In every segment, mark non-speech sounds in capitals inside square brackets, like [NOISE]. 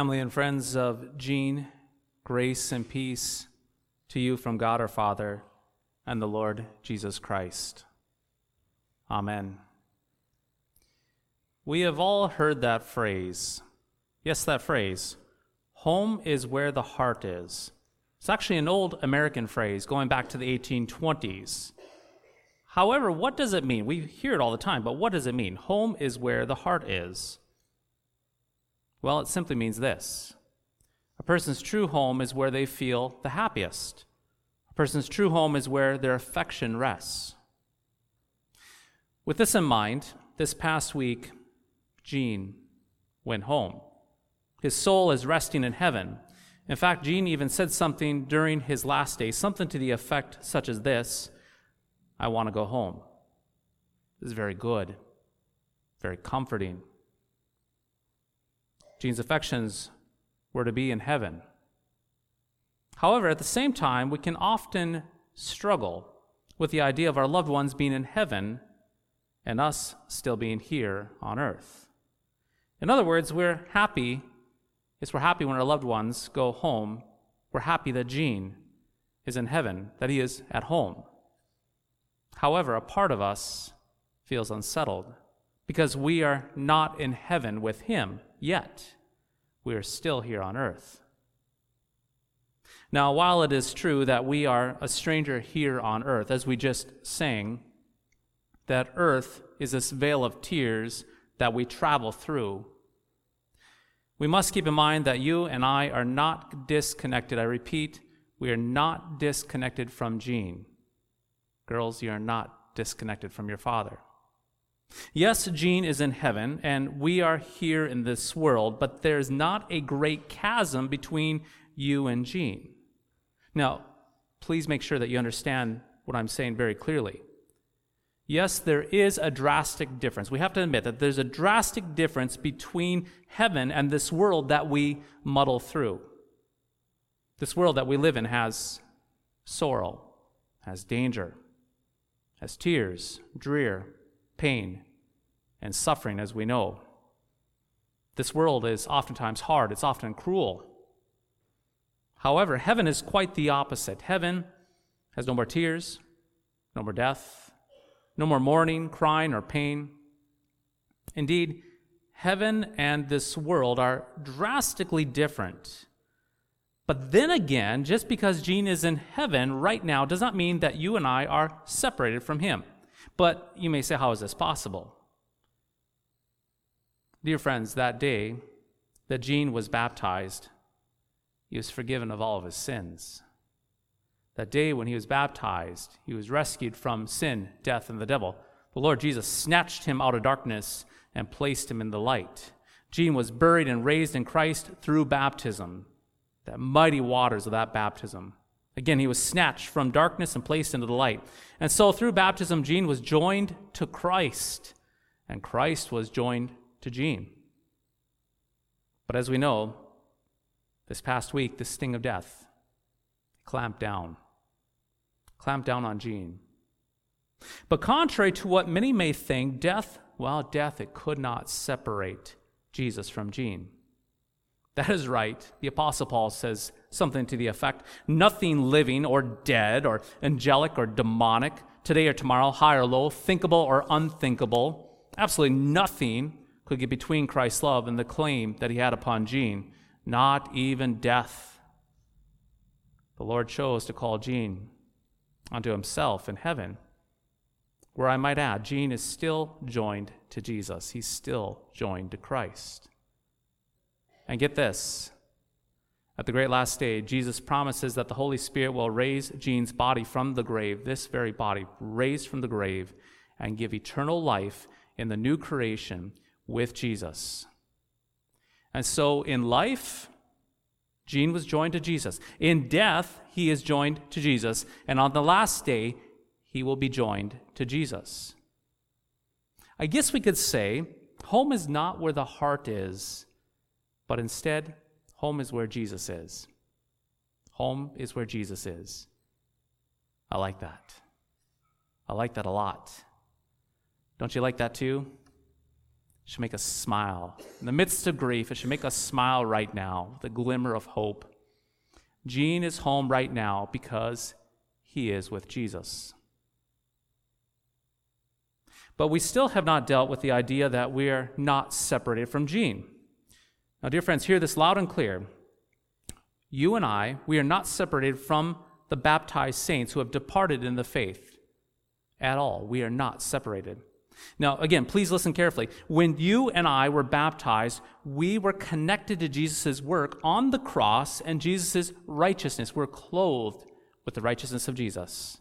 Family and friends of Gene, grace and peace to you from God our Father and the Lord Jesus Christ. Amen. We have all heard that phrase. Yes, that phrase. Home is where the heart is. It's actually an old American phrase going back to the 1820s. However, what does it mean? We hear it all the time, but what does it mean? Home is where the heart is. Well, it simply means this a person's true home is where they feel the happiest. A person's true home is where their affection rests. With this in mind, this past week, Gene went home. His soul is resting in heaven. In fact, Gene even said something during his last day, something to the effect such as this I want to go home. This is very good, very comforting. Gene's affections were to be in heaven. However, at the same time, we can often struggle with the idea of our loved ones being in heaven and us still being here on earth. In other words, we're happy, yes, we're happy when our loved ones go home. We're happy that Gene is in heaven, that he is at home. However, a part of us feels unsettled because we are not in heaven with him yet. We are still here on earth. Now, while it is true that we are a stranger here on earth, as we just sang, that earth is this vale of tears that we travel through, we must keep in mind that you and I are not disconnected. I repeat, we are not disconnected from Gene. Girls, you are not disconnected from your father. Yes, Gene is in heaven, and we are here in this world, but there's not a great chasm between you and Gene. Now, please make sure that you understand what I'm saying very clearly. Yes, there is a drastic difference. We have to admit that there's a drastic difference between heaven and this world that we muddle through. This world that we live in has sorrow, has danger, has tears, drear, pain, and suffering, as we know. This world is oftentimes hard, it's often cruel. However, heaven is quite the opposite. Heaven has no more tears, no more death, no more mourning, crying, or pain. Indeed, heaven and this world are drastically different. But then again, just because Gene is in heaven right now does not mean that you and I are separated from him. But you may say, how is this possible? Dear friends, that day that Gene was baptized, he was forgiven of all of his sins. That day when he was baptized, he was rescued from sin, death, and the devil. The Lord Jesus snatched him out of darkness and placed him in the light. Gene was buried and raised in Christ through baptism, that mighty waters of that baptism. Again, he was snatched from darkness and placed into the light. And so through baptism, Gene was joined to Christ, and Christ was joined to Gene. But as we know, this past week, the sting of death clamped down, clamped down on Gene. But contrary to what many may think, death, well, death, it could not separate Jesus from Gene. That is right. The Apostle Paul says something to the effect nothing living or dead or angelic or demonic, today or tomorrow, high or low, thinkable or unthinkable, absolutely nothing could get between Christ's love and the claim that he had upon Gene, not even death. The Lord chose to call Gene unto himself in heaven, where I might add, Gene is still joined to Jesus. He's still joined to Christ. And get this at the great last day, Jesus promises that the Holy Spirit will raise Gene's body from the grave, this very body, raised from the grave, and give eternal life in the new creation with Jesus. And so in life, Gene was joined to Jesus. In death, he is joined to Jesus. And on the last day, he will be joined to Jesus. I guess we could say home is not where the heart is, but instead, home is where Jesus is. Home is where Jesus is. I like that. I like that a lot. Don't you like that too? It should make us smile. In the midst of grief, it should make us smile right now, with a glimmer of hope. Gene is home right now because he is with Jesus. But we still have not dealt with the idea that we are not separated from Gene. Now, dear friends, hear this loud and clear. You and I, we are not separated from the baptized saints who have departed in the faith at all. We are not separated. Now, again, please listen carefully. When you and I were baptized, we were connected to Jesus' work on the cross and Jesus' righteousness. We're clothed with the righteousness of Jesus.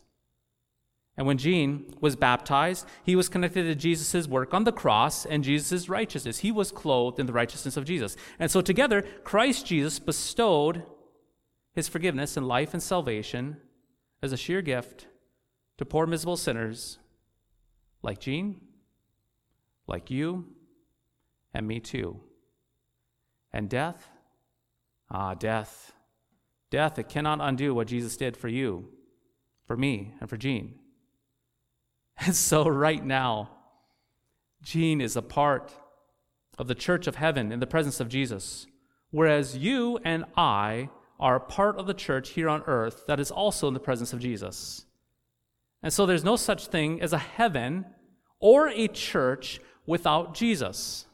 And when Gene was baptized, he was connected to Jesus' work on the cross and Jesus' righteousness. He was clothed in the righteousness of Jesus. And so together, Christ Jesus bestowed his forgiveness and life and salvation as a sheer gift to poor, miserable sinners like Gene, like you, and me too. And death? Ah, death. Death, it cannot undo what Jesus did for you, for me, and for Gene. [LAUGHS] And so, right now, Gene is a part of the church of heaven in the presence of Jesus, whereas you and I are a part of the church here on earth that is also in the presence of Jesus. And so, there's no such thing as a heaven or a church without Jesus.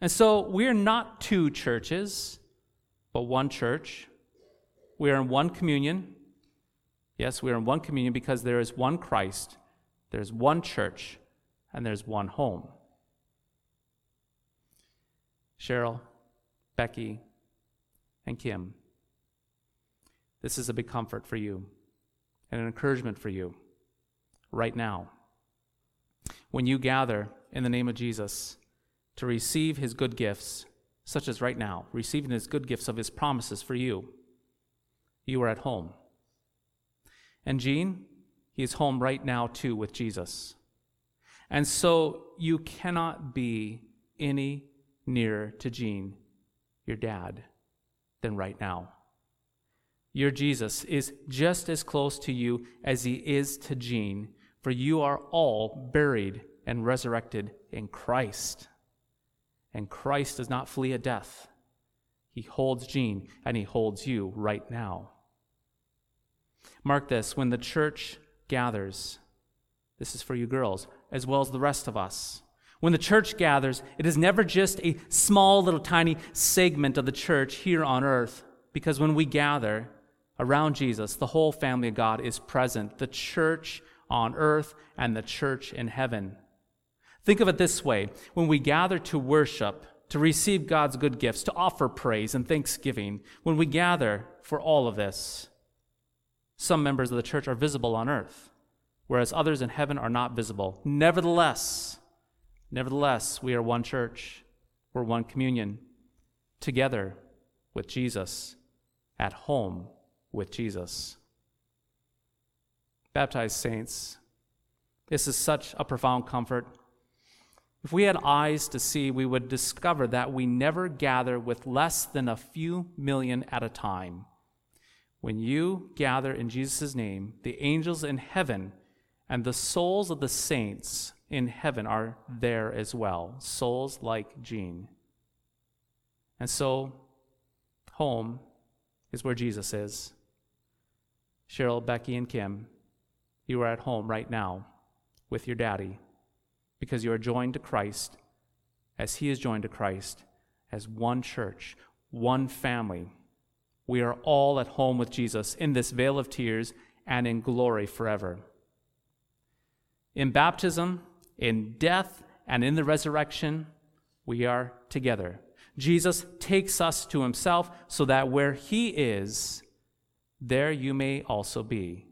And so we're not two churches, but one church. We are in one communion. Yes, we are in one communion because there is one Christ, there's one church, and there's one home. Cheryl, Becky, and Kim, this is a big comfort for you and an encouragement for you right now. When you gather in the name of Jesus to receive his good gifts, such as right now, receiving his good gifts of his promises for you. You are at home. And Gene, is home right now too with Jesus. And so you cannot be any nearer to Gene, your dad, than right now. Your Jesus is just as close to you as he is to Gene, for you are all buried and resurrected in Christ. And Christ does not flee at death. He holds Gene and he holds you right now. Mark this when the church gathers, this is for you girls, as well as the rest of us. When the church gathers, it is never just a small little tiny segment of the church here on earth, because when we gather around Jesus, the whole family of God is present the church on earth and the church in heaven. Think of it this way when we gather to worship, to receive God's good gifts, to offer praise and thanksgiving, when we gather for all of this, some members of the church are visible on earth, whereas others in heaven are not visible. Nevertheless, nevertheless, we are one church, we're one communion, together with Jesus, at home with Jesus. Baptized saints, this is such a profound comfort. If we had eyes to see, we would discover that we never gather with less than a few million at a time. When you gather in Jesus' name, the angels in heaven and the souls of the saints in heaven are there as well, souls like Gene. And so, home is where Jesus is. Cheryl, Becky, and Kim, you are at home right now with your daddy because you are joined to Christ as he is joined to Christ as one church, one family. We are all at home with Jesus in this vale of tears and in glory forever. In baptism, in death, and in the resurrection, we are together. Jesus takes us to himself so that where he is, there you may also be.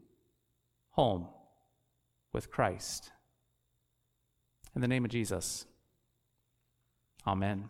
Home with Christ. In the name of Jesus. Amen.